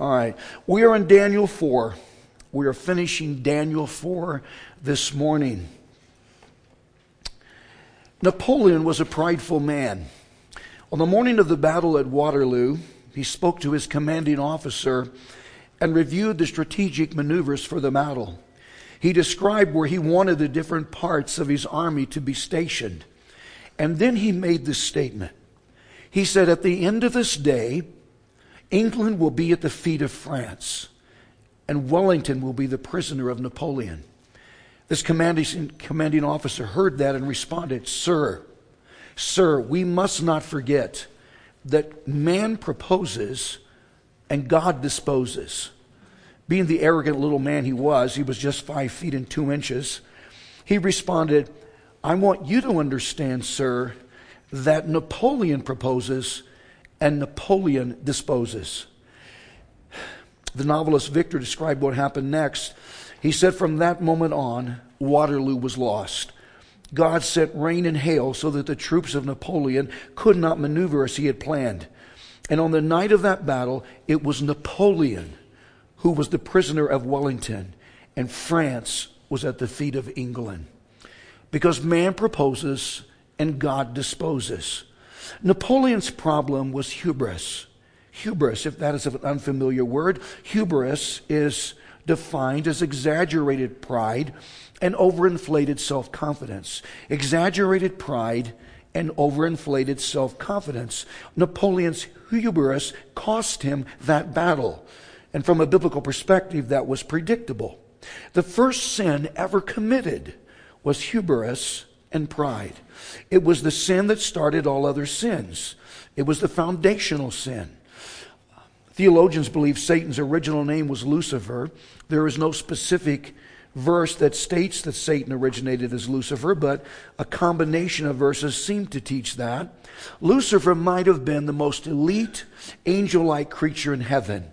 All right. We are in Daniel 4. We are finishing Daniel 4 this morning. Napoleon was a prideful man. On the morning of the battle at Waterloo, he spoke to his commanding officer and reviewed the strategic maneuvers for the battle. He described where he wanted the different parts of his army to be stationed. And then he made this statement. He said, At the end of this day, England will be at the feet of France, and Wellington will be the prisoner of Napoleon. This commanding, officer heard that and responded, Sir, sir, we must not forget that man proposes and God disposes. Being the arrogant little man he was, he was just five feet and two inches. He responded, I want you to understand, sir, that Napoleon proposes and Napoleon disposes. The novelist Victor described what happened next. He said, From that moment on, Waterloo was lost. God sent rain and hail so that the troops of Napoleon could not maneuver as he had planned. And on the night of that battle, it was Napoleon who was the prisoner of Wellington, and France was at the feet of England. Because man proposes and God disposes. Napoleon's problem was hubris. Hubris, if that is an unfamiliar word, hubris is defined as exaggerated pride and overinflated self confidence. Exaggerated pride and overinflated self confidence. Napoleon's hubris cost him that battle. And from a biblical perspective, that was predictable. The first sin ever committed was hubris and pride. It was the sin that started all other sins. It was the foundational sin. Theologians believe Satan's original name was Lucifer. There is no specific verse that states that Satan originated as Lucifer, but a combination of verses seem to teach that. Lucifer might have been the most elite angel like creature in heaven,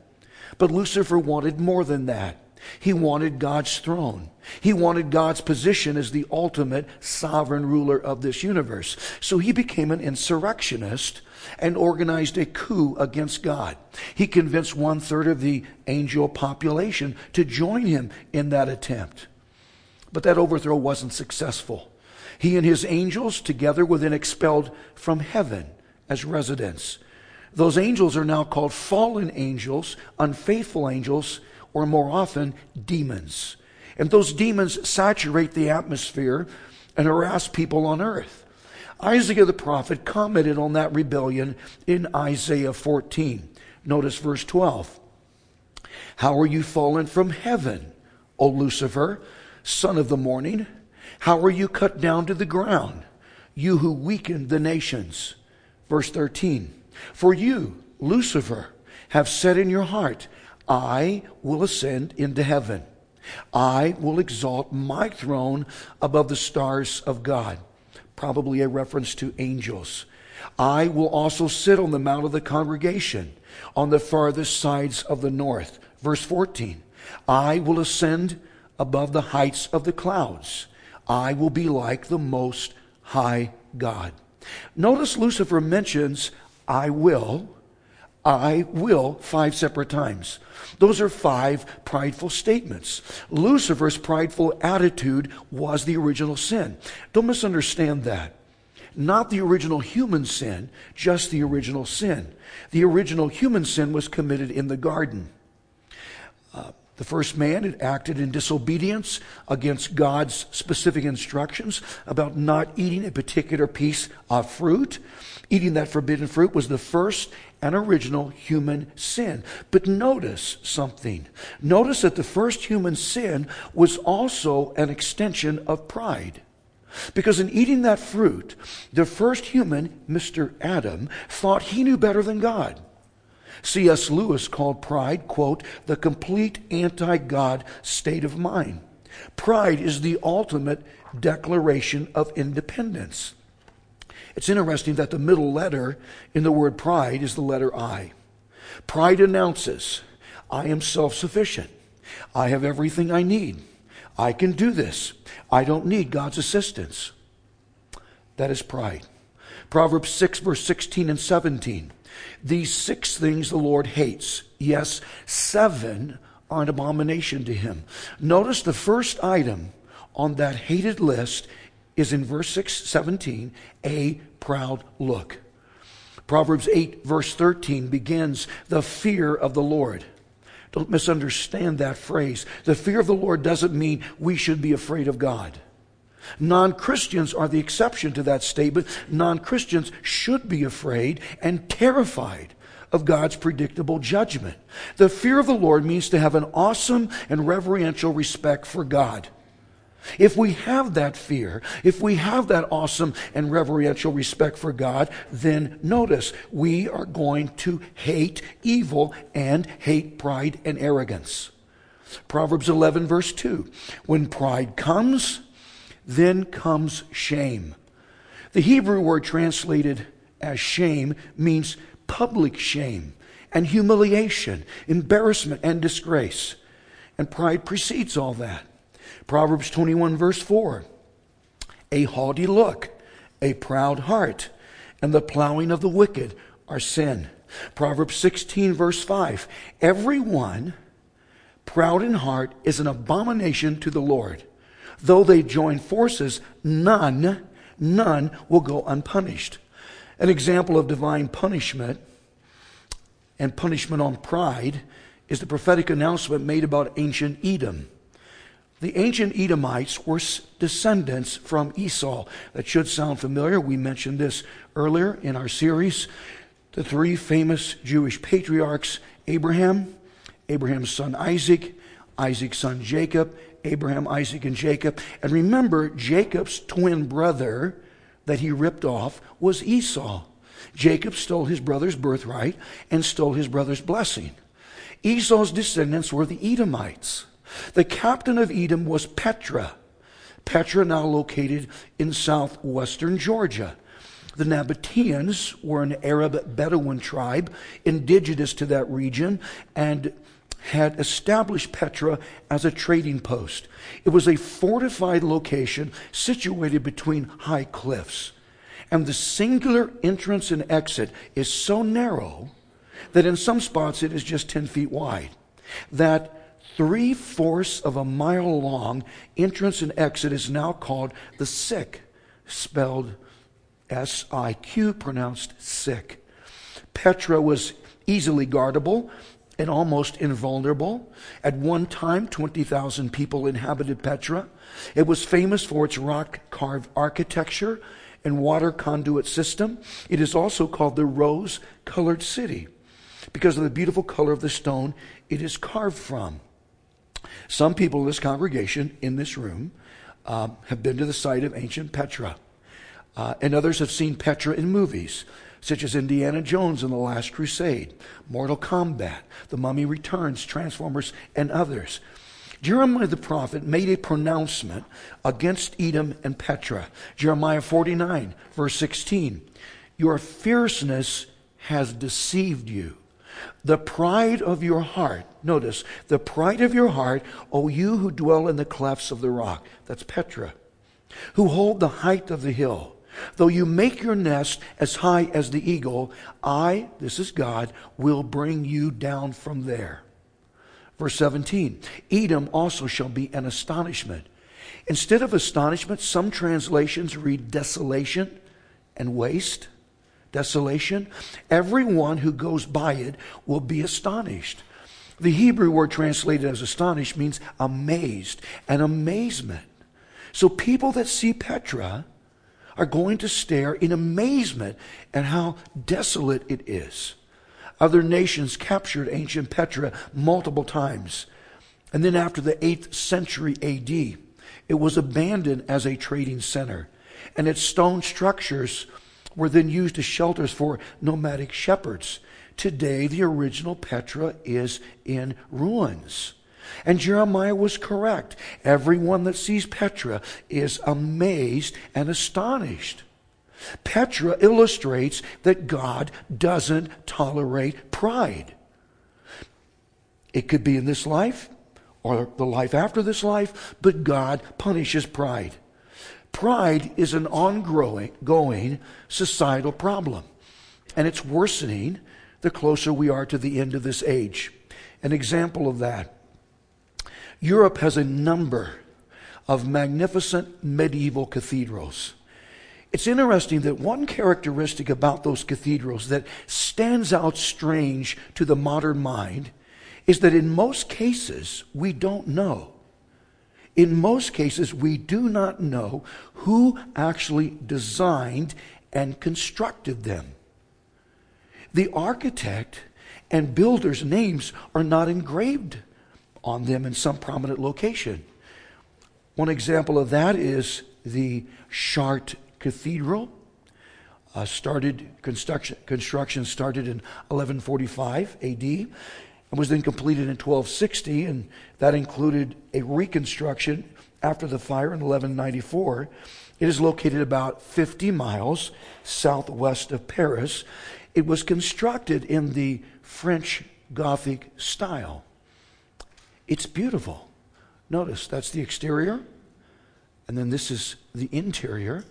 but Lucifer wanted more than that. He wanted God's throne. He wanted God's position as the ultimate sovereign ruler of this universe. So he became an insurrectionist and organized a coup against God. He convinced one third of the angel population to join him in that attempt. But that overthrow wasn't successful. He and his angels together were then expelled from heaven as residents. Those angels are now called fallen angels, unfaithful angels, or more often, demons. And those demons saturate the atmosphere and harass people on earth. Isaiah the prophet commented on that rebellion in Isaiah 14. Notice verse 12. How are you fallen from heaven, O Lucifer, son of the morning? How are you cut down to the ground, you who weakened the nations? Verse 13. For you, Lucifer, have said in your heart, I will ascend into heaven. I will exalt my throne above the stars of God. Probably a reference to angels. I will also sit on the mount of the congregation on the farthest sides of the north. Verse 14. I will ascend above the heights of the clouds. I will be like the most high God. Notice Lucifer mentions, I will I will five separate times. Those are five prideful statements. Lucifer's prideful attitude was the original sin. Don't misunderstand that. Not the original human sin, just the original sin. The original human sin was committed in the garden. Uh, the first man had acted in disobedience against God's specific instructions about not eating a particular piece of fruit. Eating that forbidden fruit was the first and original human sin. But notice something. Notice that the first human sin was also an extension of pride. Because in eating that fruit, the first human, Mr. Adam, thought he knew better than God. C.S. Lewis called pride, quote, the complete anti God state of mind. Pride is the ultimate declaration of independence. It's interesting that the middle letter in the word pride is the letter I. Pride announces, I am self sufficient. I have everything I need. I can do this. I don't need God's assistance. That is pride. Proverbs 6, verse 16 and 17. These six things the Lord hates. Yes, seven are an abomination to him. Notice the first item on that hated list is in verse 6, 17, a proud look. Proverbs 8, verse 13 begins the fear of the Lord. Don't misunderstand that phrase. The fear of the Lord doesn't mean we should be afraid of God. Non Christians are the exception to that statement. Non Christians should be afraid and terrified of God's predictable judgment. The fear of the Lord means to have an awesome and reverential respect for God. If we have that fear, if we have that awesome and reverential respect for God, then notice we are going to hate evil and hate pride and arrogance. Proverbs 11, verse 2 When pride comes, then comes shame. The Hebrew word translated as shame means public shame and humiliation, embarrassment and disgrace. And pride precedes all that. Proverbs 21, verse 4 A haughty look, a proud heart, and the plowing of the wicked are sin. Proverbs 16, verse 5 Everyone proud in heart is an abomination to the Lord. Though they join forces, none, none will go unpunished. An example of divine punishment and punishment on pride is the prophetic announcement made about ancient Edom. The ancient Edomites were descendants from Esau. That should sound familiar. We mentioned this earlier in our series. The three famous Jewish patriarchs Abraham, Abraham's son Isaac, Isaac's son Jacob, Abraham, Isaac, and Jacob. And remember, Jacob's twin brother that he ripped off was Esau. Jacob stole his brother's birthright and stole his brother's blessing. Esau's descendants were the Edomites. The captain of Edom was Petra. Petra, now located in southwestern Georgia. The Nabateans were an Arab Bedouin tribe indigenous to that region and had established Petra as a trading post. It was a fortified location situated between high cliffs. And the singular entrance and exit is so narrow that in some spots it is just 10 feet wide. That three fourths of a mile long entrance and exit is now called the Siq, spelled S I Q, pronounced sick. Petra was easily guardable and almost invulnerable. At one time, 20,000 people inhabited Petra. It was famous for its rock carved architecture and water conduit system. It is also called the rose colored city because of the beautiful color of the stone it is carved from. Some people in this congregation, in this room, uh, have been to the site of ancient Petra. Uh, and others have seen Petra in movies, such as Indiana Jones and the Last Crusade, Mortal Kombat, The Mummy Returns, Transformers, and others. Jeremiah the prophet made a pronouncement against Edom and Petra. Jeremiah 49, verse 16. Your fierceness has deceived you. The pride of your heart, notice, the pride of your heart, O you who dwell in the clefts of the rock, that's Petra, who hold the height of the hill. Though you make your nest as high as the eagle, I, this is God, will bring you down from there. Verse 17 Edom also shall be an astonishment. Instead of astonishment, some translations read desolation and waste desolation, everyone who goes by it will be astonished. The Hebrew word translated as astonished means amazed and amazement. So people that see Petra are going to stare in amazement at how desolate it is. Other nations captured ancient Petra multiple times. And then after the 8th century AD, it was abandoned as a trading center. And its stone structures were then used as shelters for nomadic shepherds. Today, the original Petra is in ruins. And Jeremiah was correct. Everyone that sees Petra is amazed and astonished. Petra illustrates that God doesn't tolerate pride. It could be in this life or the life after this life, but God punishes pride. Pride is an ongoing going societal problem, and it's worsening the closer we are to the end of this age. An example of that Europe has a number of magnificent medieval cathedrals. It's interesting that one characteristic about those cathedrals that stands out strange to the modern mind is that in most cases, we don't know. In most cases, we do not know who actually designed and constructed them. The architect and builder's names are not engraved on them in some prominent location. One example of that is the Chartres Cathedral. Uh, started construction, construction started in 1145 AD and was then completed in 1260, and that included a reconstruction after the fire in 1194. It is located about 50 miles southwest of Paris. It was constructed in the French Gothic style. It's beautiful. Notice that's the exterior, and then this is the interior.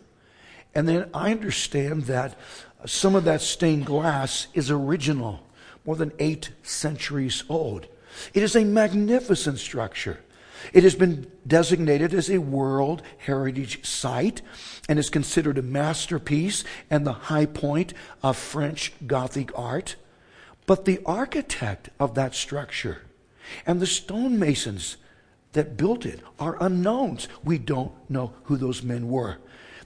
And then I understand that some of that stained glass is original, more than eight centuries old. It is a magnificent structure. It has been designated as a World Heritage Site and is considered a masterpiece and the high point of French Gothic art. But the architect of that structure and the stonemasons that built it are unknowns. We don't know who those men were.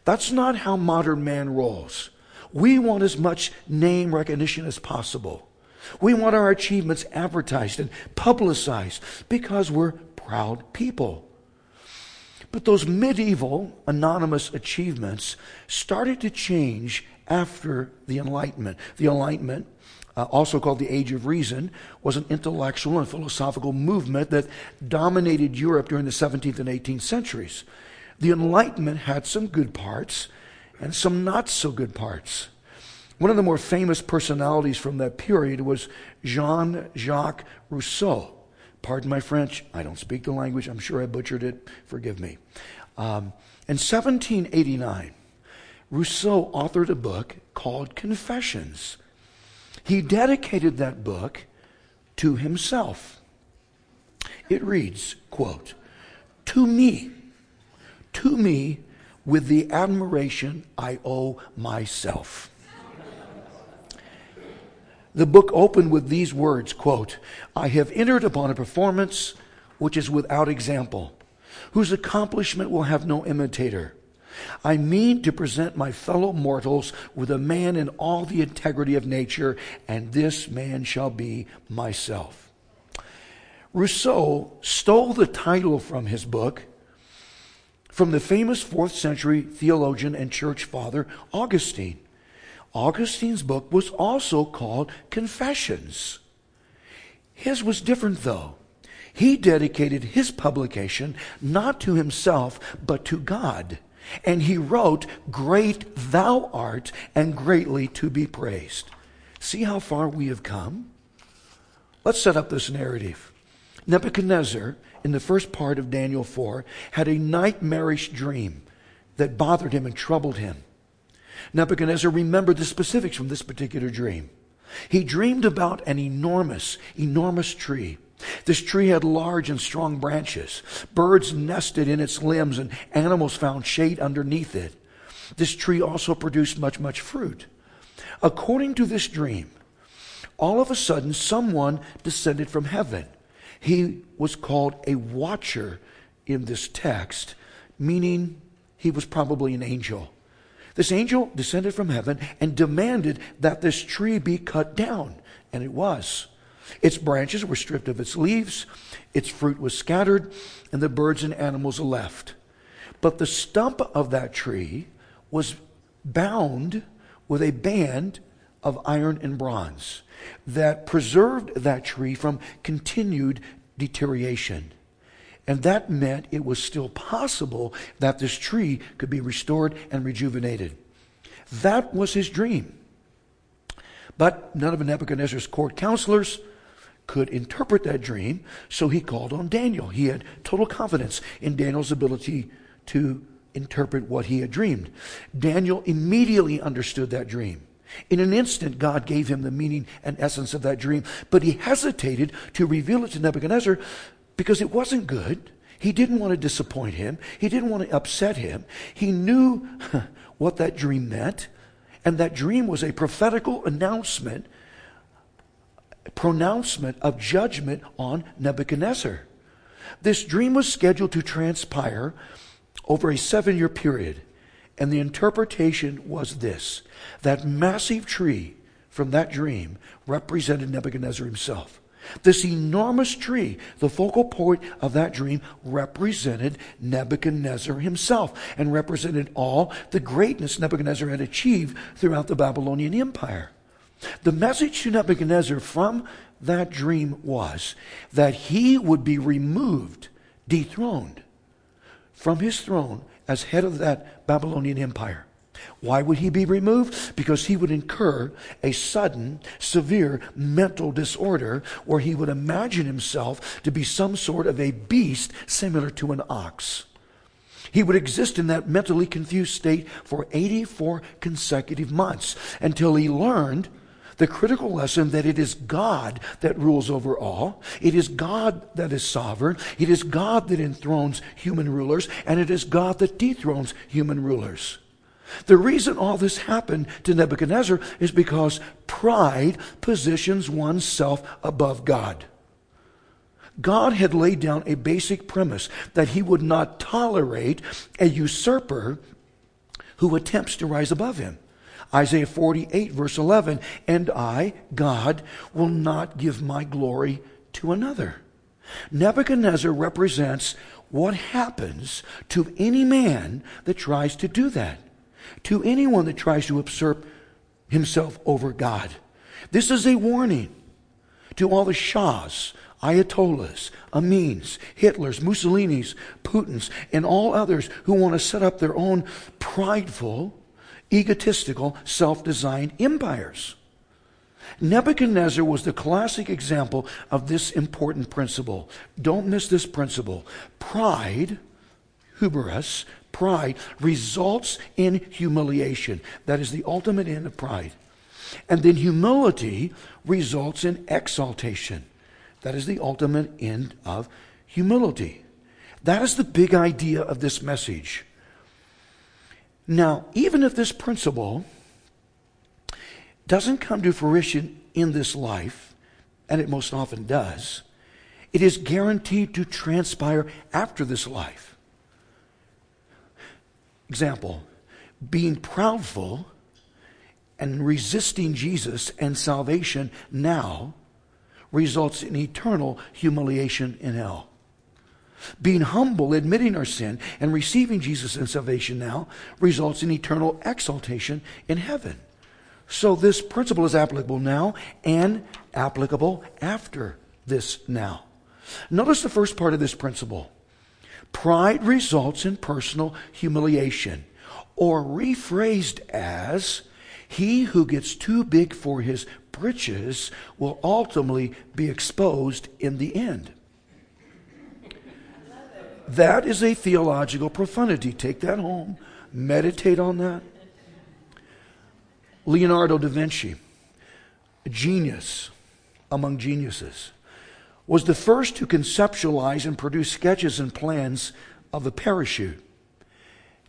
That's not how modern man rolls. We want as much name recognition as possible. We want our achievements advertised and publicized because we're proud people. But those medieval anonymous achievements started to change after the Enlightenment. The Enlightenment, uh, also called the Age of Reason, was an intellectual and philosophical movement that dominated Europe during the 17th and 18th centuries. The Enlightenment had some good parts and some not so good parts. One of the more famous personalities from that period was Jean Jacques Rousseau. Pardon my French, I don't speak the language, I'm sure I butchered it, forgive me. Um, in 1789, Rousseau authored a book called Confessions. He dedicated that book to himself. It reads, quote, To me, to me with the admiration I owe myself. The book opened with these words, quote, I have entered upon a performance which is without example, whose accomplishment will have no imitator. I mean to present my fellow mortals with a man in all the integrity of nature, and this man shall be myself. Rousseau stole the title from his book from the famous fourth century theologian and church father Augustine. Augustine's book was also called Confessions. His was different, though. He dedicated his publication not to himself, but to God. And he wrote, Great thou art, and greatly to be praised. See how far we have come? Let's set up this narrative. Nebuchadnezzar in the first part of Daniel 4, had a nightmarish dream that bothered him and troubled him. Nebuchadnezzar remembered the specifics from this particular dream. He dreamed about an enormous, enormous tree. This tree had large and strong branches. Birds nested in its limbs and animals found shade underneath it. This tree also produced much, much fruit. According to this dream, all of a sudden someone descended from heaven he was called a watcher in this text, meaning he was probably an angel. This angel descended from heaven and demanded that this tree be cut down, and it was. Its branches were stripped of its leaves, its fruit was scattered, and the birds and animals left. But the stump of that tree was bound with a band of iron and bronze that preserved that tree from continued deterioration. And that meant it was still possible that this tree could be restored and rejuvenated. That was his dream. But none of Nebuchadnezzar's court counselors could interpret that dream, so he called on Daniel. He had total confidence in Daniel's ability to interpret what he had dreamed. Daniel immediately understood that dream. In an instant, God gave him the meaning and essence of that dream, but he hesitated to reveal it to Nebuchadnezzar because it wasn't good. He didn't want to disappoint him. He didn't want to upset him. He knew what that dream meant, and that dream was a prophetical announcement, pronouncement of judgment on Nebuchadnezzar. This dream was scheduled to transpire over a seven year period. And the interpretation was this that massive tree from that dream represented Nebuchadnezzar himself. This enormous tree, the focal point of that dream, represented Nebuchadnezzar himself and represented all the greatness Nebuchadnezzar had achieved throughout the Babylonian Empire. The message to Nebuchadnezzar from that dream was that he would be removed, dethroned from his throne as head of that Babylonian Empire. Why would he be removed? Because he would incur a sudden, severe mental disorder where he would imagine himself to be some sort of a beast similar to an ox. He would exist in that mentally confused state for 84 consecutive months until he learned the critical lesson that it is God that rules over all. It is God that is sovereign. It is God that enthrones human rulers, and it is God that dethrones human rulers. The reason all this happened to Nebuchadnezzar is because pride positions oneself above God. God had laid down a basic premise that he would not tolerate a usurper who attempts to rise above him. Isaiah 48, verse 11, and I, God, will not give my glory to another. Nebuchadnezzar represents what happens to any man that tries to do that, to anyone that tries to usurp himself over God. This is a warning to all the shahs, ayatollahs, amins, Hitlers, Mussolinis, Putins, and all others who want to set up their own prideful, egotistical, self designed empires. Nebuchadnezzar was the classic example of this important principle. Don't miss this principle. Pride, hubris, pride results in humiliation. That is the ultimate end of pride. And then humility results in exaltation. That is the ultimate end of humility. That is the big idea of this message. Now, even if this principle doesn't come to fruition in this life, and it most often does, it is guaranteed to transpire after this life. Example being proudful and resisting Jesus and salvation now results in eternal humiliation in hell. Being humble, admitting our sin, and receiving Jesus and salvation now results in eternal exaltation in heaven. So this principle is applicable now and applicable after this now. Notice the first part of this principle. Pride results in personal humiliation, or rephrased as, he who gets too big for his britches will ultimately be exposed in the end. That is a theological profundity. Take that home, meditate on that. Leonardo da Vinci, a genius among geniuses, was the first to conceptualize and produce sketches and plans of the parachute.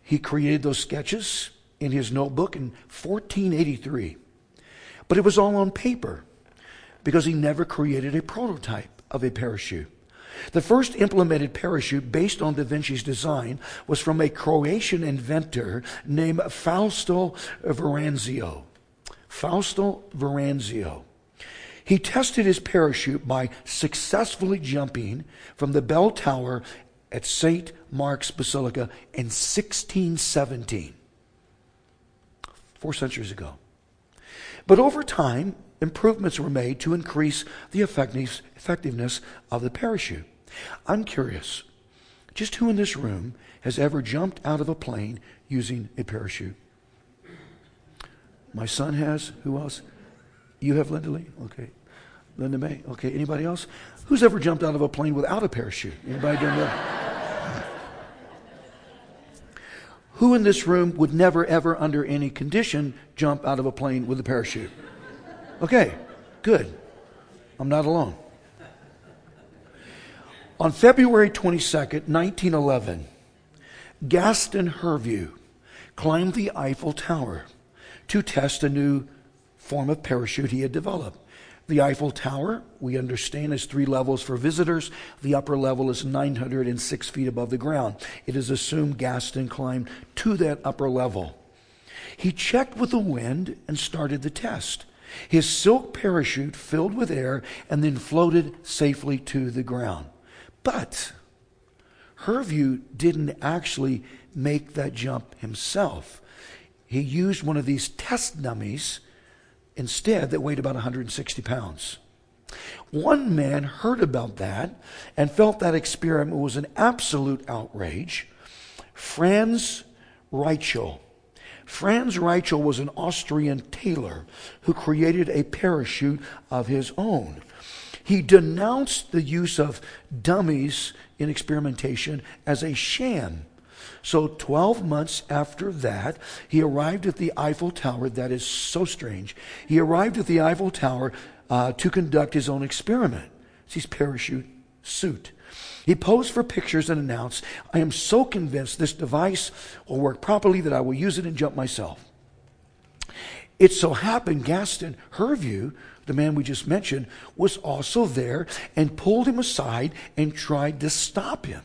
He created those sketches in his notebook in 1483. But it was all on paper because he never created a prototype of a parachute. The first implemented parachute based on Da Vinci's design was from a Croatian inventor named Fausto Veranzio. Fausto Veranzio. He tested his parachute by successfully jumping from the bell tower at St. Mark's Basilica in 1617, four centuries ago. But over time, improvements were made to increase the effectiveness of the parachute. I'm curious, just who in this room has ever jumped out of a plane using a parachute? My son has. Who else? You have, Linda Lee? Okay. Linda May? Okay. Anybody else? Who's ever jumped out of a plane without a parachute? Anybody done that? Who in this room would never, ever, under any condition, jump out of a plane with a parachute? Okay, good. I'm not alone. On February 22nd, 1911, Gaston Hervieux climbed the Eiffel Tower to test a new form of parachute he had developed. The Eiffel Tower, we understand, is three levels for visitors. The upper level is 906 feet above the ground. It is assumed Gaston climbed to that upper level. He checked with the wind and started the test. His silk parachute filled with air and then floated safely to the ground. But Hervieux didn't actually make that jump himself. He used one of these test dummies instead that weighed about 160 pounds. One man heard about that and felt that experiment was an absolute outrage. Franz Reichel. Franz Reichel was an Austrian tailor who created a parachute of his own. He denounced the use of dummies in experimentation as a sham. So, 12 months after that, he arrived at the Eiffel Tower. That is so strange. He arrived at the Eiffel Tower uh, to conduct his own experiment. It's his parachute suit. He posed for pictures and announced, I am so convinced this device will work properly that I will use it and jump myself. It so happened Gaston Hervieux the man we just mentioned, was also there and pulled him aside and tried to stop him.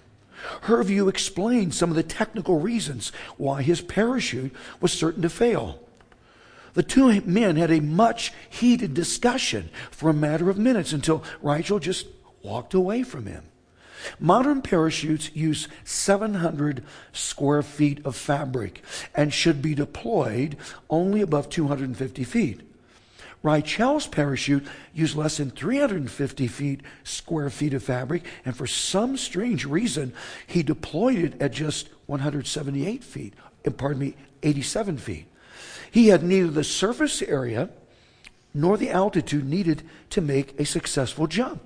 Hervieux explained some of the technical reasons why his parachute was certain to fail. The two men had a much heated discussion for a matter of minutes until Reichel just walked away from him. Modern parachutes use 700 square feet of fabric and should be deployed only above 250 feet. Reichel's parachute used less than 350 feet square feet of fabric, and for some strange reason, he deployed it at just 178 feet, pardon me, 87 feet. He had neither the surface area nor the altitude needed to make a successful jump.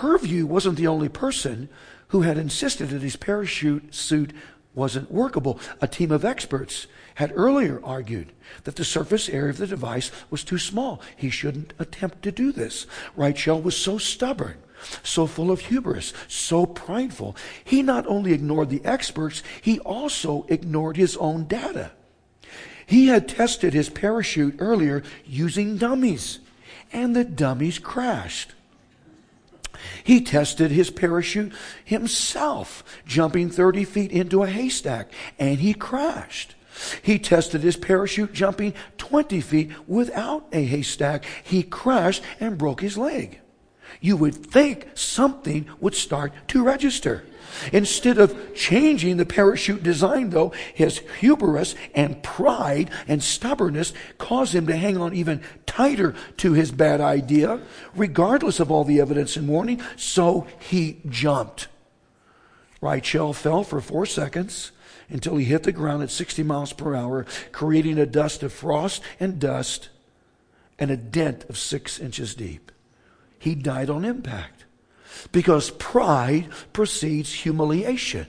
Hervieux wasn't the only person who had insisted that his parachute suit wasn't workable. A team of experts had earlier argued that the surface area of the device was too small. He shouldn't attempt to do this. Reichel was so stubborn, so full of hubris, so prideful. He not only ignored the experts, he also ignored his own data. He had tested his parachute earlier using dummies, and the dummies crashed. He tested his parachute himself, jumping 30 feet into a haystack, and he crashed. He tested his parachute jumping 20 feet without a haystack. He crashed and broke his leg. You would think something would start to register. Instead of changing the parachute design, though, his hubris and pride and stubbornness caused him to hang on even tighter to his bad idea, regardless of all the evidence and warning. So he jumped. Reichel fell for four seconds until he hit the ground at 60 miles per hour, creating a dust of frost and dust and a dent of six inches deep. He died on impact because pride precedes humiliation.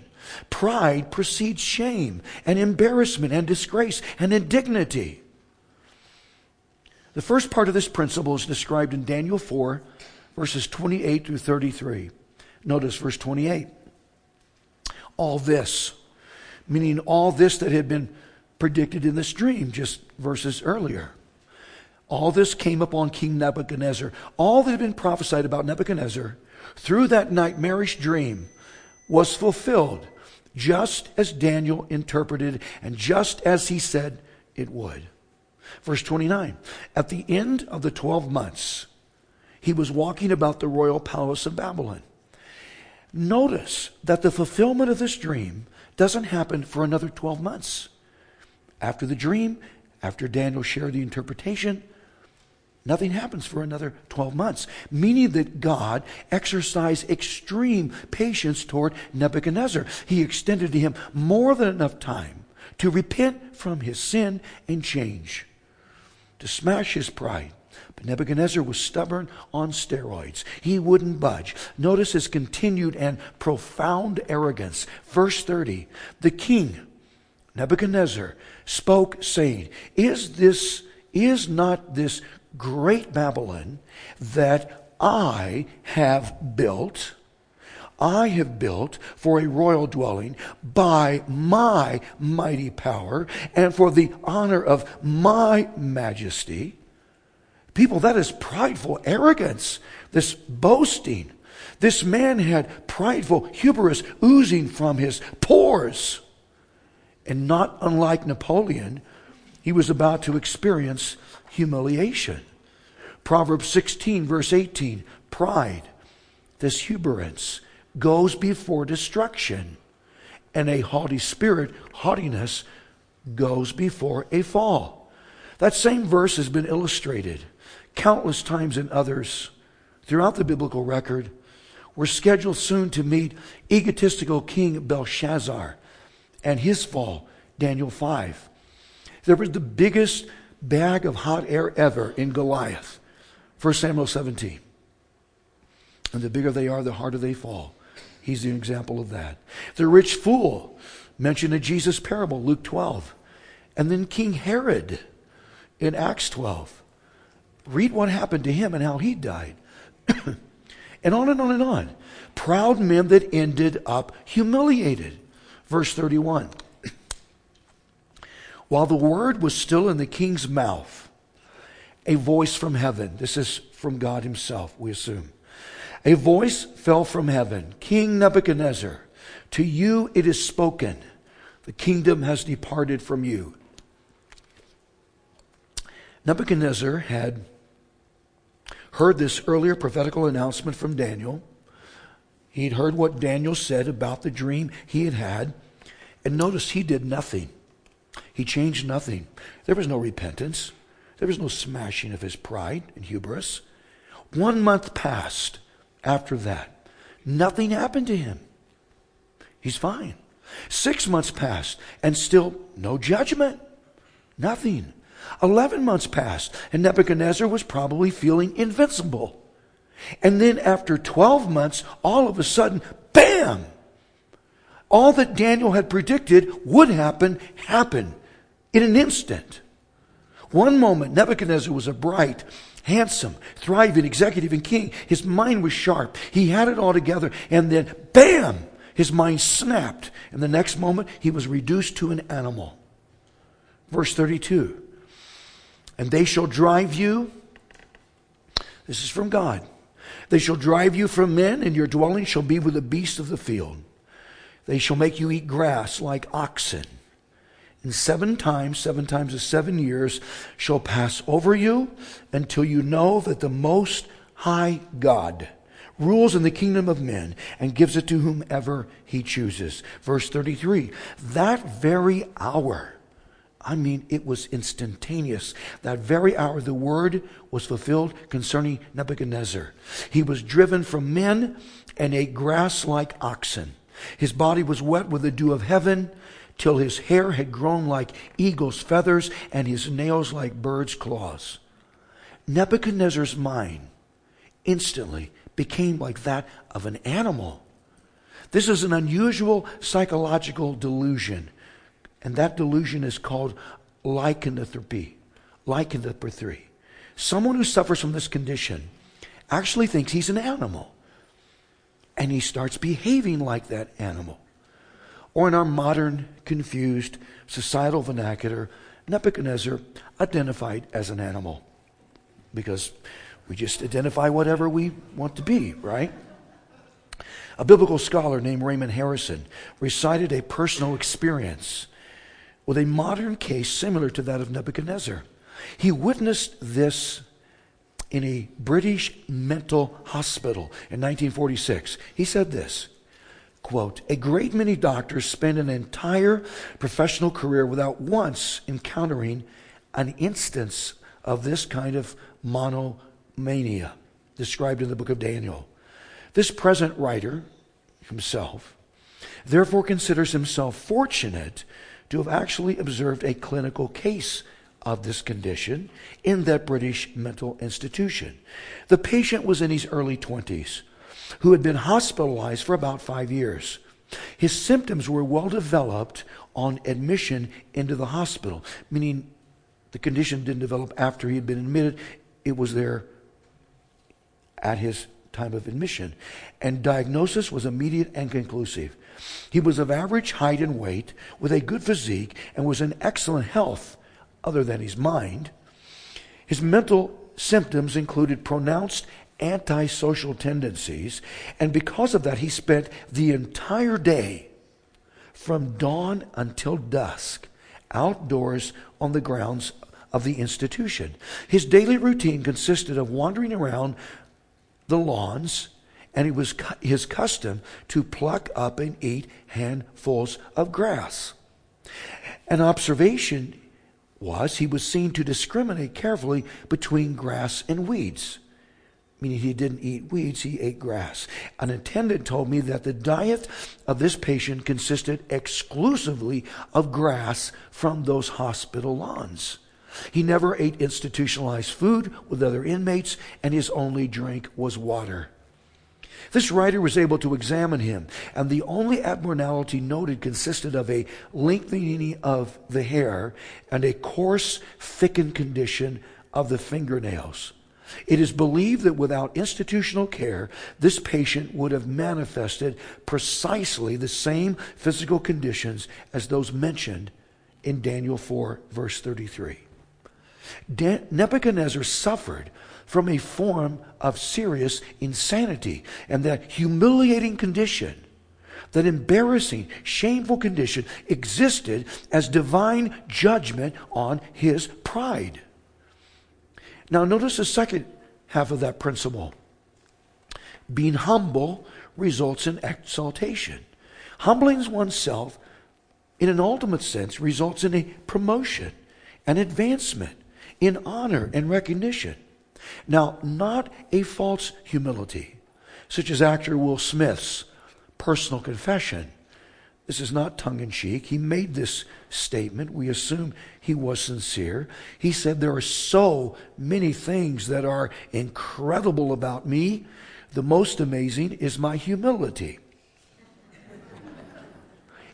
Pride precedes shame and embarrassment and disgrace and indignity. The first part of this principle is described in Daniel 4, verses 28 through 33. Notice verse 28. All this meaning all this that had been predicted in this dream just verses earlier. All this came upon King Nebuchadnezzar. All that had been prophesied about Nebuchadnezzar through that nightmarish dream was fulfilled just as Daniel interpreted and just as he said it would. Verse 29 At the end of the 12 months, he was walking about the royal palace of Babylon. Notice that the fulfillment of this dream doesn't happen for another 12 months. After the dream, after Daniel shared the interpretation, nothing happens for another 12 months, meaning that God exercised extreme patience toward Nebuchadnezzar. He extended to him more than enough time to repent from his sin and change, to smash his pride, but Nebuchadnezzar was stubborn on steroids. He wouldn't budge. Notice his continued and profound arrogance. Verse 30 The king Nebuchadnezzar spoke, saying, Is this is not this great Babylon that I have built? I have built for a royal dwelling by my mighty power and for the honor of my majesty. People, that is prideful arrogance, this boasting. This man had prideful hubris oozing from his pores. And not unlike Napoleon, he was about to experience humiliation. Proverbs 16, verse 18 pride, this hubris, goes before destruction, and a haughty spirit, haughtiness, goes before a fall. That same verse has been illustrated countless times in others throughout the biblical record. We're scheduled soon to meet egotistical King Belshazzar and his fall, Daniel 5. There was the biggest bag of hot air ever in Goliath, 1 Samuel 17. And the bigger they are, the harder they fall. He's an example of that. The rich fool, mentioned in Jesus' parable, Luke 12. And then King Herod in Acts 12. Read what happened to him and how he died. and on and on and on. Proud men that ended up humiliated. Verse 31. While the word was still in the king's mouth, a voice from heaven, this is from God Himself, we assume. A voice fell from heaven King Nebuchadnezzar, to you it is spoken, the kingdom has departed from you. Nebuchadnezzar had heard this earlier prophetical announcement from Daniel. He'd heard what Daniel said about the dream he had had. And notice he did nothing. He changed nothing. There was no repentance. There was no smashing of his pride and hubris. One month passed after that. Nothing happened to him. He's fine. Six months passed and still no judgment. Nothing. Eleven months passed and Nebuchadnezzar was probably feeling invincible. And then after 12 months, all of a sudden, bam! All that Daniel had predicted would happen, happened in an instant. One moment, Nebuchadnezzar was a bright, handsome, thriving executive and king. His mind was sharp. He had it all together. And then, bam! His mind snapped. And the next moment, he was reduced to an animal. Verse 32 And they shall drive you. This is from God. They shall drive you from men, and your dwelling shall be with the beasts of the field. They shall make you eat grass like oxen and seven times, seven times is seven years, shall pass over you until you know that the Most High God rules in the kingdom of men and gives it to whomever he chooses. Verse 33 That very hour, I mean, it was instantaneous. That very hour, the word was fulfilled concerning Nebuchadnezzar. He was driven from men and ate grass like oxen. His body was wet with the dew of heaven till his hair had grown like eagle's feathers and his nails like bird's claws. Nebuchadnezzar's mind instantly became like that of an animal. This is an unusual psychological delusion, and that delusion is called lycanthropy. Lycanthropy. Someone who suffers from this condition actually thinks he's an animal, and he starts behaving like that animal. Or in our modern, confused societal vernacular, Nebuchadnezzar identified as an animal. Because we just identify whatever we want to be, right? A biblical scholar named Raymond Harrison recited a personal experience with a modern case similar to that of Nebuchadnezzar. He witnessed this in a British mental hospital in 1946. He said this Quote, a great many doctors spend an entire professional career without once encountering an instance of this kind of monomania described in the book of Daniel. This present writer himself therefore considers himself fortunate to have actually observed a clinical case of this condition in that British mental institution. The patient was in his early 20s who had been hospitalized for about five years. His symptoms were well developed on admission into the hospital, meaning the condition didn't develop after he had been admitted, it was there at his time of admission. And diagnosis was immediate and conclusive. He was of average height and weight, with a good physique, and was in excellent health, other than his mind. His mental symptoms included pronounced antisocial tendencies, and because of that, he spent the entire day, from dawn until dusk, outdoors on the grounds of the institution. His daily routine consisted of wandering around the lawns, and it was his custom to pluck up and eat handfuls of grass. An observation was he was seen to discriminate carefully between grass and weeds. Meaning he didn't eat weeds, he ate grass. An attendant told me that the diet of this patient consisted exclusively of grass from those hospital lawns. He never ate institutionalized food with other inmates, and his only drink was water. This writer was able to examine him, and the only abnormality noted consisted of a lengthening of the hair and a coarse, thickened condition of the fingernails. It is believed that without institutional care, this patient would have manifested precisely the same physical conditions as those mentioned in Daniel 4, verse 33. Nebuchadnezzar suffered from a form of serious insanity, and that humiliating condition, that embarrassing, shameful condition, existed as divine judgment on his pride. Now, notice the second half of that principle. Being humble results in exaltation. Humbling oneself, in an ultimate sense, results in a promotion, an advancement in honor and recognition. Now, not a false humility, such as actor Will Smith's personal confession. This is not tongue in cheek. He made this statement. We assume he was sincere. He said, There are so many things that are incredible about me. The most amazing is my humility.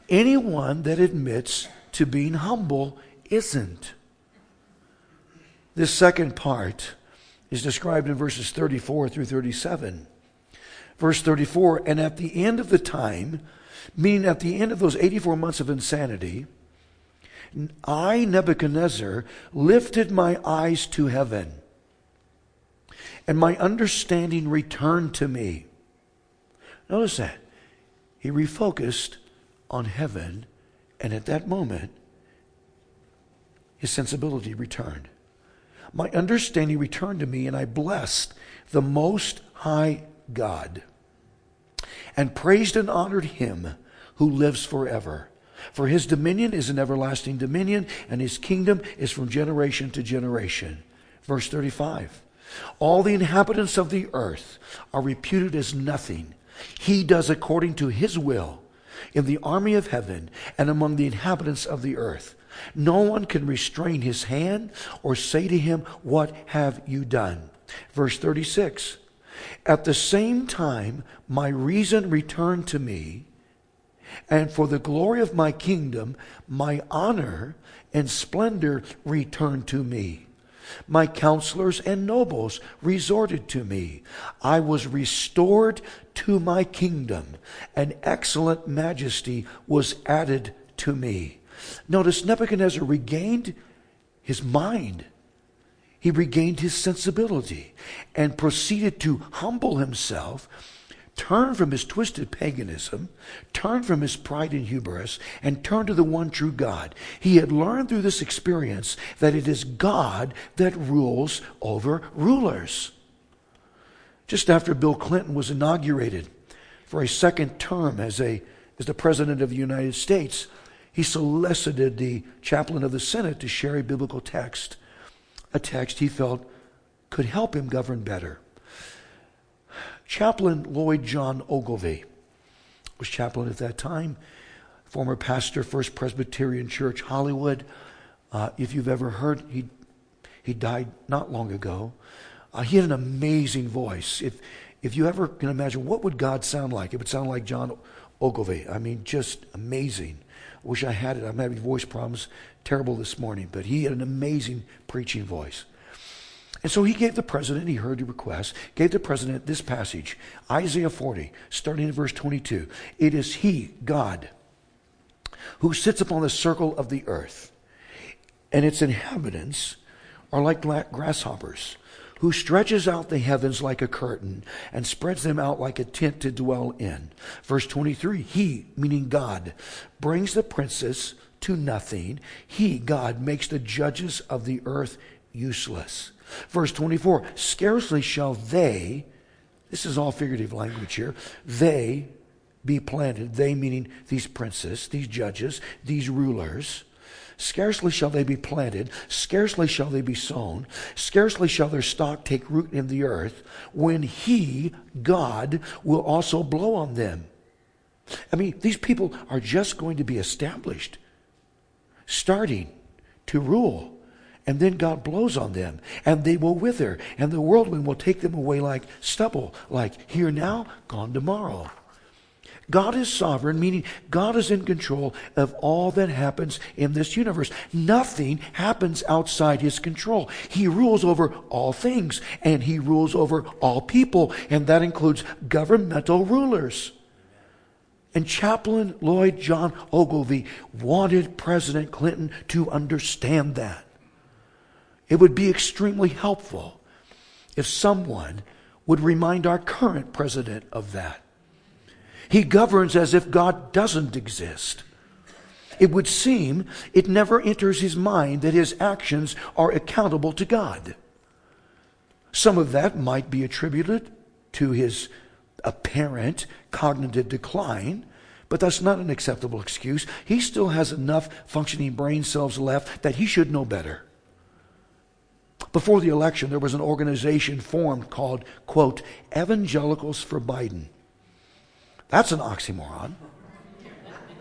Anyone that admits to being humble isn't. This second part is described in verses 34 through 37. Verse 34 And at the end of the time, meaning at the end of those 84 months of insanity, I, Nebuchadnezzar, lifted my eyes to heaven, and my understanding returned to me. Notice that. He refocused on heaven, and at that moment, his sensibility returned my understanding returned to me, and I blessed the Most High God and praised and honored him who lives forever. For his dominion is an everlasting dominion, and his kingdom is from generation to generation. Verse 35 All the inhabitants of the earth are reputed as nothing. He does according to his will in the army of heaven and among the inhabitants of the earth. No one can restrain his hand or say to him, What have you done? Verse 36 At the same time, my reason returned to me, and for the glory of my kingdom, my honor and splendor returned to me. My counselors and nobles resorted to me. I was restored to my kingdom. An excellent majesty was added to me. Notice Nebuchadnezzar regained his mind. He regained his sensibility and proceeded to humble himself, turn from his twisted paganism, turn from his pride and hubris, and turn to the one true God. He had learned through this experience that it is God that rules over rulers. Just after Bill Clinton was inaugurated for a second term as, a, as the President of the United States, he solicited the chaplain of the Senate to share a biblical text, a text he felt could help him govern better. Chaplain Lloyd John Ogilvie was chaplain at that time, former pastor, First Presbyterian Church, Hollywood. Uh, if you've ever heard, he, he died not long ago. Uh, he had an amazing voice. If, if you ever can imagine, what would God sound like? It would sound like John Ogilvie. I mean, just amazing. Wish I had it. I'm having voice problems, terrible this morning, but he had an amazing preaching voice. And so he gave the president, he heard the request, gave the president this passage, Isaiah 40, starting in verse 22. It is he, God, who sits upon the circle of the earth, and its inhabitants are like grasshoppers, who stretches out the heavens like a curtain and spreads them out like a tent to dwell in. Verse 23 He, meaning God, brings the princes to nothing. He, God, makes the judges of the earth useless. Verse 24 Scarcely shall they, this is all figurative language here, they be planted, they meaning these princes, these judges, these rulers Scarcely shall they be planted, scarcely shall they be sown, scarcely shall their stock take root in the earth, when He, God, will also blow on them. I mean, these people are just going to be established, starting to rule. And then God blows on them, and they will wither, and the whirlwind will take them away like stubble, like here now, gone tomorrow. God is sovereign, meaning God is in control of all that happens in this universe. Nothing happens outside his control. He rules over all things, and he rules over all people, and that includes governmental rulers. And Chaplain Lloyd John Ogilvie wanted President Clinton to understand that. It would be extremely helpful if someone would remind our current president of that. He governs as if God doesn't exist. It would seem it never enters his mind that his actions are accountable to God. Some of that might be attributed to his apparent cognitive decline, but that's not an acceptable excuse. He still has enough functioning brain cells left that he should know better. Before the election, there was an organization formed called, quote, Evangelicals for Biden. That's an oxymoron.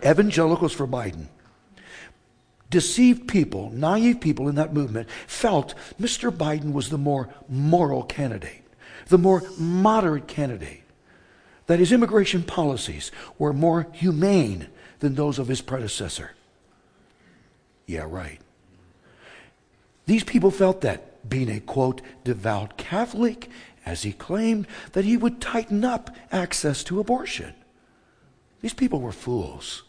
Evangelicals for Biden. Deceived people, naive people in that movement felt Mr. Biden was the more moral candidate, the more moderate candidate, that his immigration policies were more humane than those of his predecessor. Yeah, right. These people felt that, being a quote, devout Catholic, as he claimed that he would tighten up access to abortion. These people were fools.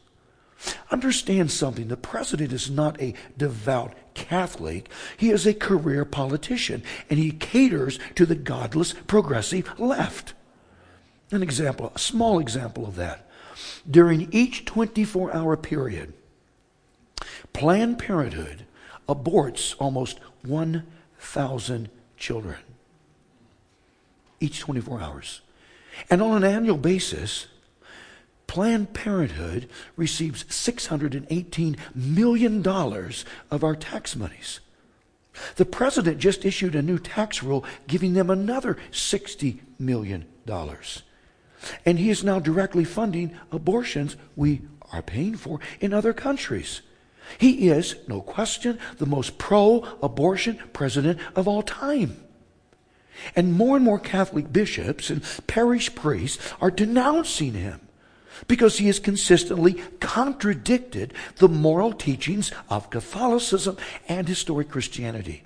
Understand something the president is not a devout Catholic, he is a career politician, and he caters to the godless progressive left. An example, a small example of that. During each 24 hour period, Planned Parenthood aborts almost 1,000 children. Each 24 hours. And on an annual basis, Planned Parenthood receives $618 million of our tax monies. The president just issued a new tax rule giving them another $60 million. And he is now directly funding abortions we are paying for in other countries. He is, no question, the most pro abortion president of all time. And more and more Catholic bishops and parish priests are denouncing him because he has consistently contradicted the moral teachings of Catholicism and historic Christianity.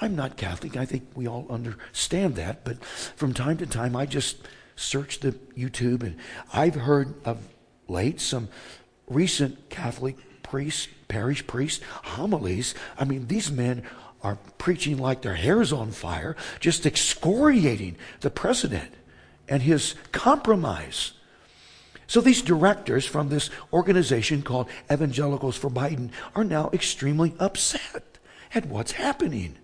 I'm not Catholic. I think we all understand that. But from time to time, I just search the YouTube and I've heard of late some recent Catholic priests, parish priests, homilies. I mean, these men are preaching like their hair's on fire, just excoriating the president and his compromise so these directors from this organization called Evangelicals for Biden are now extremely upset at what's happening.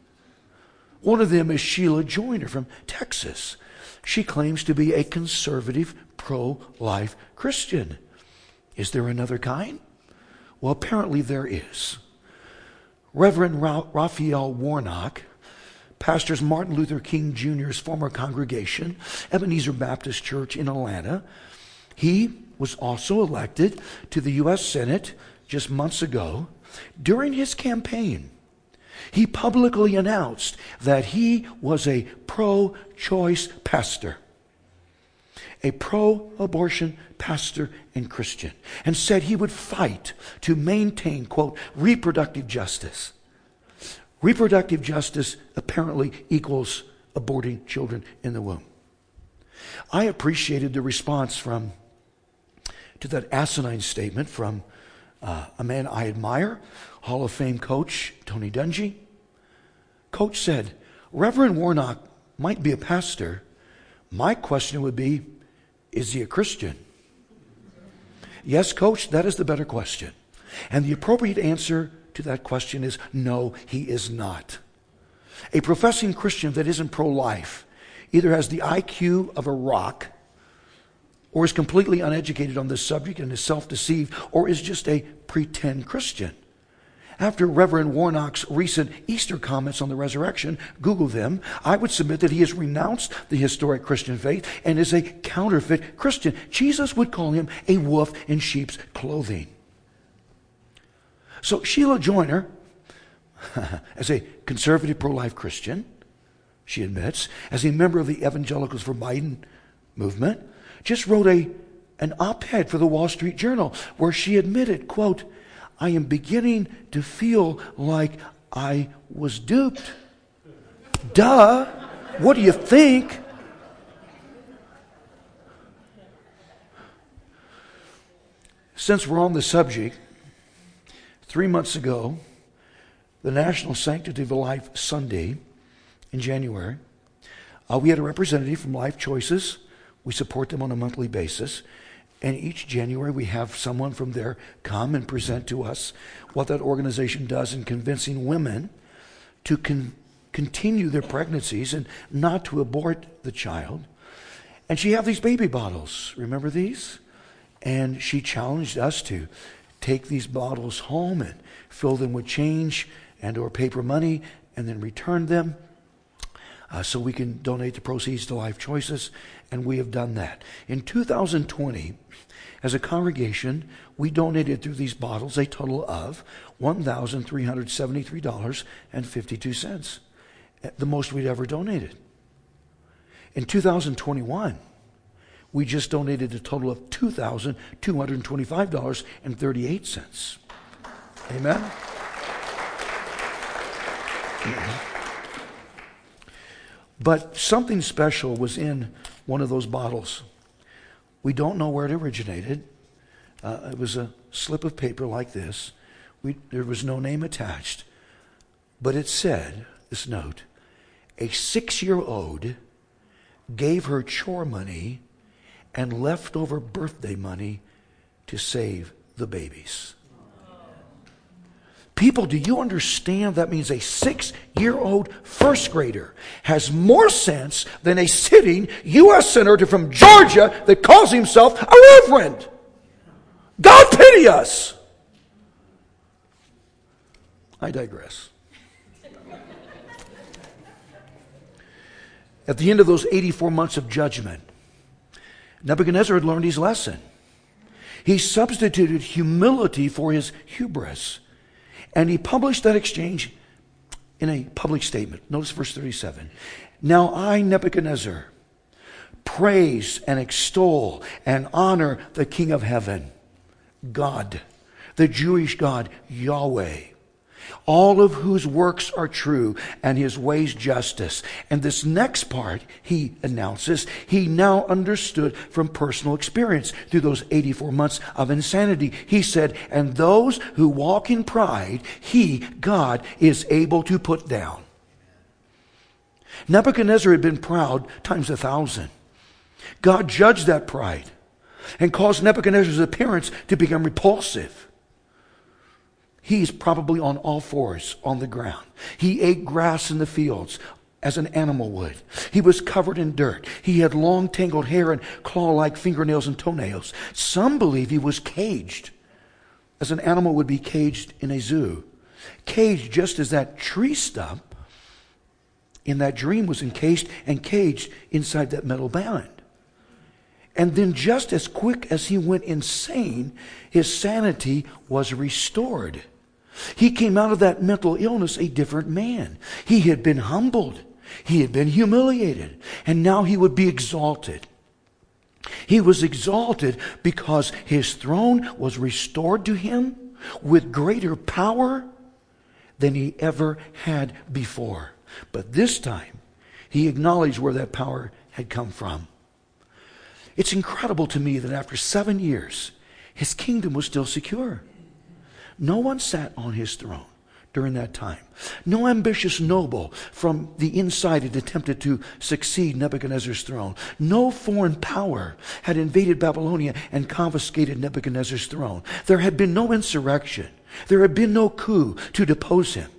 One of them is Sheila Joyner from Texas. She claims to be a conservative, pro life Christian. Is there another kind? Well, apparently there is. Reverend Ra- Raphael Warnock pastors Martin Luther King Jr.'s former congregation, Ebenezer Baptist Church in Atlanta, he was also elected to the U.S. Senate just months ago. During his campaign, he publicly announced that he was a pro choice pastor. A pro abortion pastor and Christian, and said he would fight to maintain, quote, reproductive justice. Reproductive justice apparently equals aborting children in the womb. I appreciated the response from to that asinine statement from uh, a man I admire, Hall of Fame coach Tony Dungy. Coach said, Reverend Warnock might be a pastor. My question would be, is he a Christian? Yes, coach, that is the better question. And the appropriate answer to that question is no, he is not. A professing Christian that isn't pro life either has the IQ of a rock or is completely uneducated on this subject and is self deceived or is just a pretend Christian. After Reverend Warnock's recent Easter comments on the resurrection, Google them, I would submit that he has renounced the historic Christian faith and is a counterfeit Christian. Jesus would call him a wolf in sheep's clothing. So Sheila Joyner, as a conservative pro life Christian, she admits, as a member of the Evangelicals for Biden movement, just wrote a, an op ed for the Wall Street Journal where she admitted, quote, I am beginning to feel like I was duped. Duh. What do you think? Since we're on the subject, three months ago, the National Sanctity of Life Sunday in January, uh, we had a representative from Life Choices. We support them on a monthly basis. And each January, we have someone from there come and present to us what that organization does in convincing women to con- continue their pregnancies and not to abort the child. And she had these baby bottles. Remember these? And she challenged us to take these bottles home and fill them with change and or paper money and then return them uh, so we can donate the proceeds to Life Choices, and we have done that. In 2020, as a congregation, we donated through these bottles a total of $1,373.52, the most we'd ever donated. In 2021, we just donated a total of $2,225.38. Amen? But something special was in one of those bottles. We don't know where it originated. Uh, it was a slip of paper like this. We, there was no name attached. But it said, this note, a six year old gave her chore money and leftover birthday money to save the babies. People, do you understand that means a six year old first grader has more sense than a sitting U.S. Senator from Georgia that calls himself a reverend? God pity us. I digress. At the end of those 84 months of judgment, Nebuchadnezzar had learned his lesson. He substituted humility for his hubris. And he published that exchange in a public statement. Notice verse 37. Now I, Nebuchadnezzar, praise and extol and honor the King of heaven, God, the Jewish God, Yahweh all of whose works are true and his ways justice. And this next part, he announces, he now understood from personal experience through those 84 months of insanity. He said, and those who walk in pride, he, God, is able to put down. Nebuchadnezzar had been proud times a thousand. God judged that pride and caused Nebuchadnezzar's appearance to become repulsive. He's probably on all fours on the ground. He ate grass in the fields as an animal would. He was covered in dirt. He had long tangled hair and claw like fingernails and toenails. Some believe he was caged, as an animal would be caged in a zoo. Caged just as that tree stump in that dream was encased and caged inside that metal band. And then, just as quick as he went insane, his sanity was restored. He came out of that mental illness a different man. He had been humbled, he had been humiliated, and now he would be exalted. He was exalted because his throne was restored to him with greater power than he ever had before. But this time, he acknowledged where that power had come from. It's incredible to me that after seven years, his kingdom was still secure. No one sat on his throne during that time. No ambitious noble from the inside had attempted to succeed Nebuchadnezzar's throne. No foreign power had invaded Babylonia and confiscated Nebuchadnezzar's throne. There had been no insurrection. There had been no coup to depose him.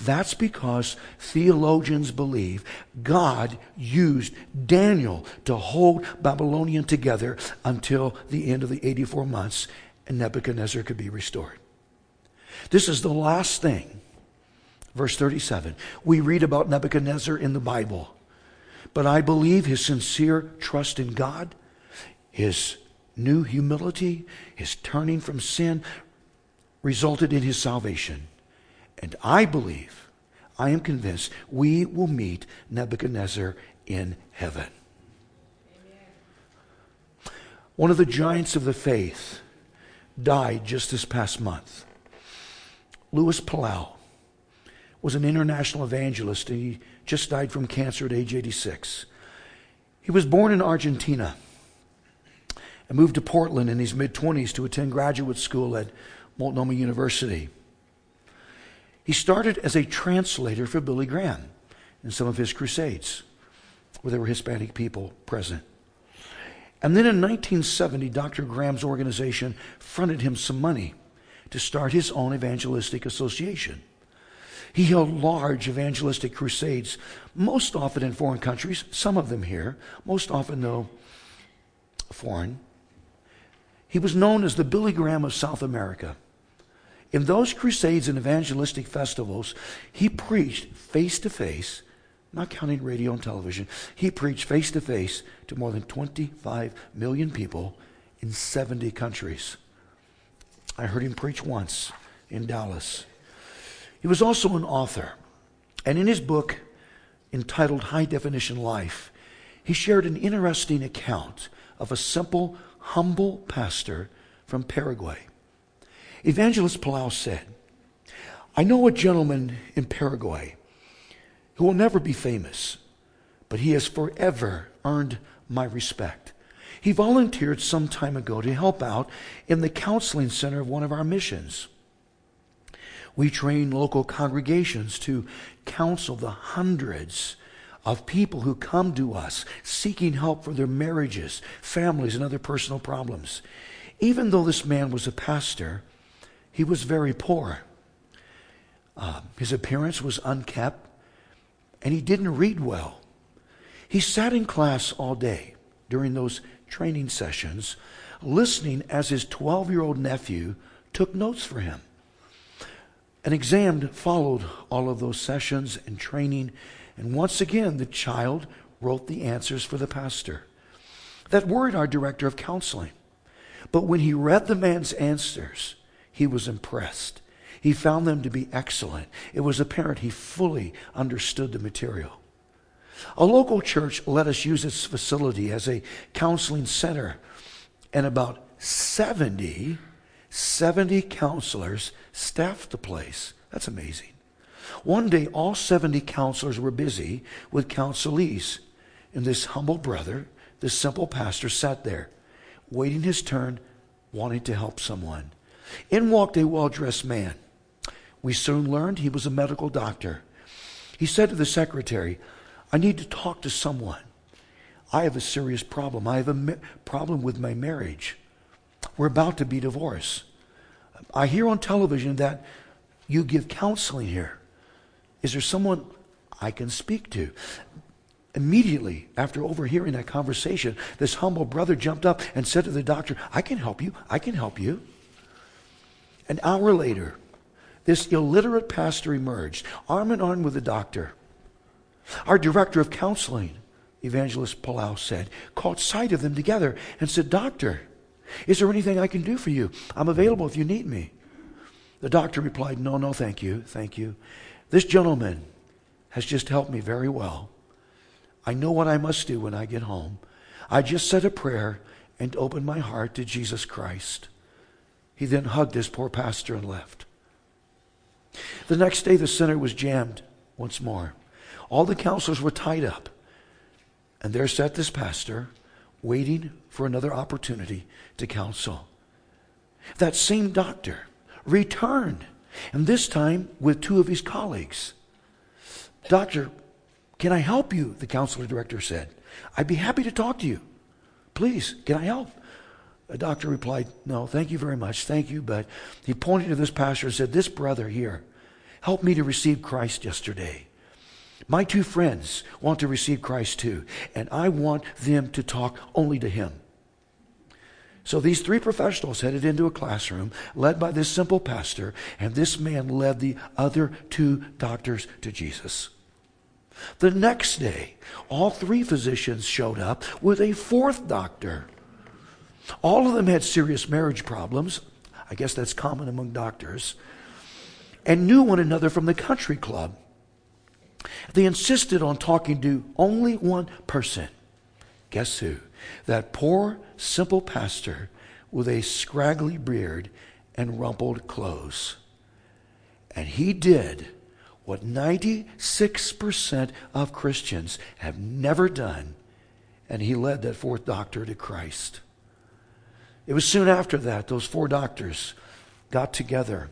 That's because theologians believe God used Daniel to hold Babylonian together until the end of the 84 months and Nebuchadnezzar could be restored. This is the last thing. Verse 37. We read about Nebuchadnezzar in the Bible. But I believe his sincere trust in God, his new humility, his turning from sin resulted in his salvation. And I believe, I am convinced, we will meet Nebuchadnezzar in heaven. Amen. One of the giants of the faith died just this past month. Luis Palau was an international evangelist. And he just died from cancer at age 86. He was born in Argentina and moved to Portland in his mid 20s to attend graduate school at Multnomah University. He started as a translator for Billy Graham in some of his crusades, where there were Hispanic people present. And then in 1970, Dr. Graham's organization fronted him some money to start his own evangelistic association. He held large evangelistic crusades, most often in foreign countries, some of them here, most often, though, foreign. He was known as the Billy Graham of South America. In those crusades and evangelistic festivals, he preached face to face, not counting radio and television, he preached face to face to more than 25 million people in 70 countries. I heard him preach once in Dallas. He was also an author. And in his book entitled High Definition Life, he shared an interesting account of a simple, humble pastor from Paraguay. Evangelist Palau said, I know a gentleman in Paraguay who will never be famous, but he has forever earned my respect. He volunteered some time ago to help out in the counseling center of one of our missions. We train local congregations to counsel the hundreds of people who come to us seeking help for their marriages, families, and other personal problems. Even though this man was a pastor, he was very poor. Uh, his appearance was unkept, and he didn't read well. He sat in class all day during those training sessions, listening as his 12 year old nephew took notes for him. An exam followed all of those sessions and training, and once again the child wrote the answers for the pastor. That worried our director of counseling. But when he read the man's answers, he was impressed. He found them to be excellent. It was apparent he fully understood the material. A local church let us use its facility as a counseling center, and about 70, 70 counselors staffed the place. That's amazing. One day, all 70 counselors were busy with counselees, and this humble brother, this simple pastor, sat there, waiting his turn, wanting to help someone. In walked a well dressed man. We soon learned he was a medical doctor. He said to the secretary, I need to talk to someone. I have a serious problem. I have a ma- problem with my marriage. We're about to be divorced. I hear on television that you give counseling here. Is there someone I can speak to? Immediately after overhearing that conversation, this humble brother jumped up and said to the doctor, I can help you. I can help you. An hour later, this illiterate pastor emerged, arm in arm with the doctor. Our director of counseling, Evangelist Palau said, caught sight of them together and said, Doctor, is there anything I can do for you? I'm available if you need me. The doctor replied, No, no, thank you, thank you. This gentleman has just helped me very well. I know what I must do when I get home. I just said a prayer and opened my heart to Jesus Christ. He then hugged his poor pastor and left. The next day, the center was jammed once more. All the counselors were tied up. And there sat this pastor waiting for another opportunity to counsel. That same doctor returned, and this time with two of his colleagues. Doctor, can I help you? The counselor director said. I'd be happy to talk to you. Please, can I help? The doctor replied, No, thank you very much. Thank you. But he pointed to this pastor and said, This brother here helped me to receive Christ yesterday. My two friends want to receive Christ too, and I want them to talk only to him. So these three professionals headed into a classroom led by this simple pastor, and this man led the other two doctors to Jesus. The next day, all three physicians showed up with a fourth doctor. All of them had serious marriage problems. I guess that's common among doctors. And knew one another from the country club. They insisted on talking to only one person. Guess who? That poor, simple pastor with a scraggly beard and rumpled clothes. And he did what 96% of Christians have never done, and he led that fourth doctor to Christ. It was soon after that, those four doctors got together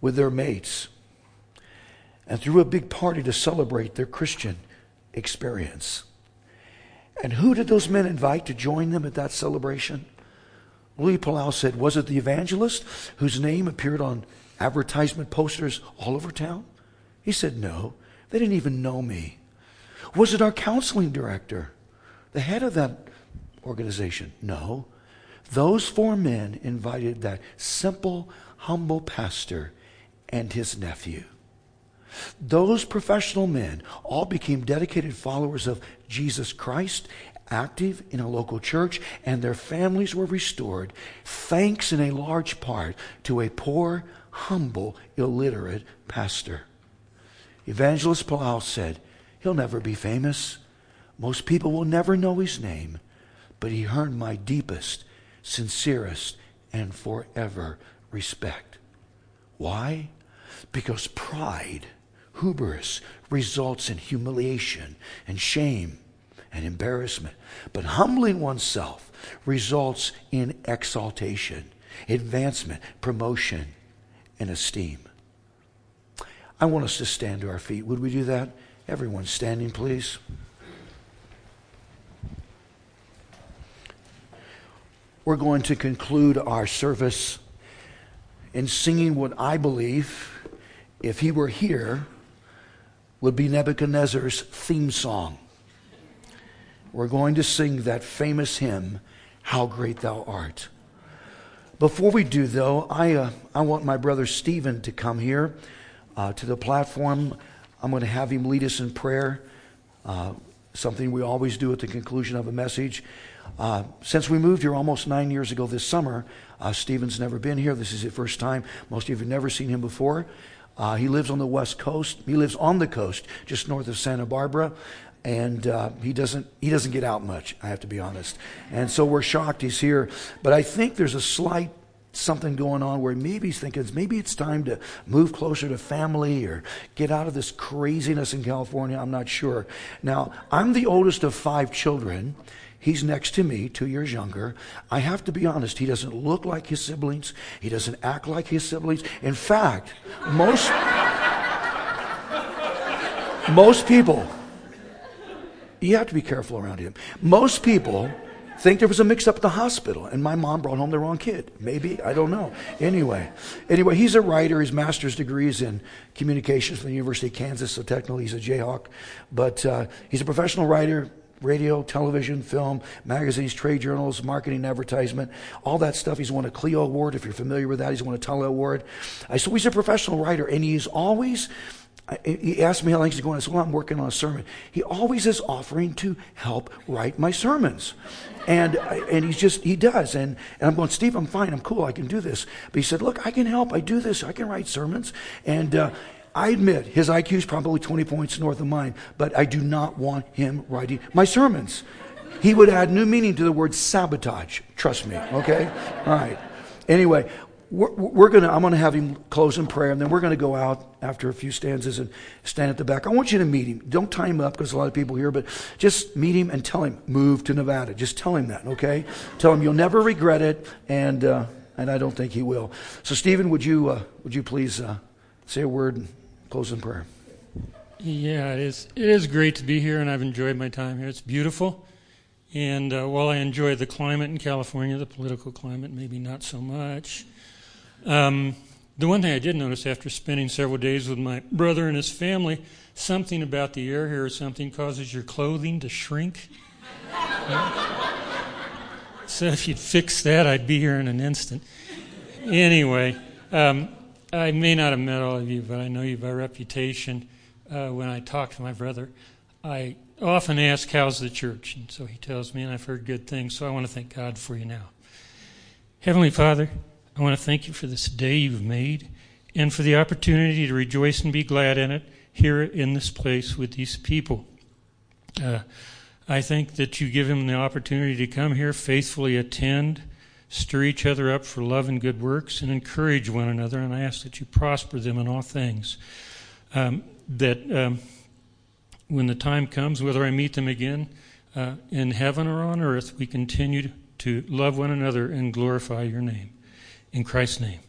with their mates and threw a big party to celebrate their Christian experience. And who did those men invite to join them at that celebration? Louis Palau said, Was it the evangelist whose name appeared on advertisement posters all over town? He said, No, they didn't even know me. Was it our counseling director, the head of that organization? No. Those four men invited that simple, humble pastor and his nephew. Those professional men all became dedicated followers of Jesus Christ, active in a local church, and their families were restored, thanks in a large part to a poor, humble, illiterate pastor. Evangelist Palau said, He'll never be famous. Most people will never know his name, but he earned my deepest, sincerest, and forever respect. Why? Because pride, hubris, results in humiliation and shame and embarrassment. But humbling oneself results in exaltation, advancement, promotion, and esteem. I want us to stand to our feet. Would we do that? Everyone standing, please. We're going to conclude our service in singing what I believe, if he were here, would be Nebuchadnezzar's theme song. We're going to sing that famous hymn, How Great Thou Art. Before we do, though, I, uh, I want my brother Stephen to come here uh, to the platform. I'm going to have him lead us in prayer, uh, something we always do at the conclusion of a message. Uh, since we moved here almost nine years ago this summer, uh, Stephen's never been here. This is his first time. Most of you have never seen him before. Uh, he lives on the west coast. He lives on the coast, just north of Santa Barbara and uh, he doesn't he doesn't get out much. I have to be honest, and so we're shocked he's here. But I think there's a slight something going on where maybe he's thinking maybe it's time to move closer to family or get out of this craziness in California. I'm not sure. Now I'm the oldest of five children. He's next to me, two years younger. I have to be honest, he doesn't look like his siblings. He doesn't act like his siblings. In fact, most, most people you have to be careful around him. Most people think there was a mix up at the hospital and my mom brought home the wrong kid. Maybe, I don't know. Anyway, anyway, he's a writer. His master's degree is in communications from the University of Kansas, so technically he's a Jayhawk. But uh, he's a professional writer, radio, television, film, magazines, trade journals, marketing, advertisement, all that stuff. He's won a Clio Award, if you're familiar with that. He's won a Telly Award. So he's a professional writer, and he's always he asked me how long he's going. I said, Well, I'm working on a sermon. He always is offering to help write my sermons. And, and he's just, he does. And, and I'm going, Steve, I'm fine. I'm cool. I can do this. But he said, Look, I can help. I do this. I can write sermons. And uh, I admit his IQ is probably 20 points north of mine, but I do not want him writing my sermons. he would add new meaning to the word sabotage. Trust me, okay? All right. Anyway, we're, we're going to, I'm going to have him close in prayer, and then we're going to go out after a few stanzas and stand at the back. I want you to meet him. Don't tie him up because a lot of people here, but just meet him and tell him, move to Nevada. Just tell him that, okay? tell him you'll never regret it, and, uh, and I don't think he will. So, Stephen, would you, uh, would you please uh, say a word close in prayer? Yeah, it is, it is great to be here, and I've enjoyed my time here. It's beautiful. And uh, while I enjoy the climate in California, the political climate, maybe not so much. Um, the one thing I did notice after spending several days with my brother and his family, something about the air here or something causes your clothing to shrink. so if you'd fix that, I'd be here in an instant. Anyway, um, I may not have met all of you, but I know you by reputation. Uh, when I talk to my brother, I often ask, How's the church? And so he tells me, and I've heard good things, so I want to thank God for you now. Heavenly Father, I want to thank you for this day you've made and for the opportunity to rejoice and be glad in it here in this place with these people. Uh, I think that you give them the opportunity to come here, faithfully attend, stir each other up for love and good works, and encourage one another. And I ask that you prosper them in all things. Um, that um, when the time comes, whether I meet them again uh, in heaven or on earth, we continue to love one another and glorify your name. In Christ's name.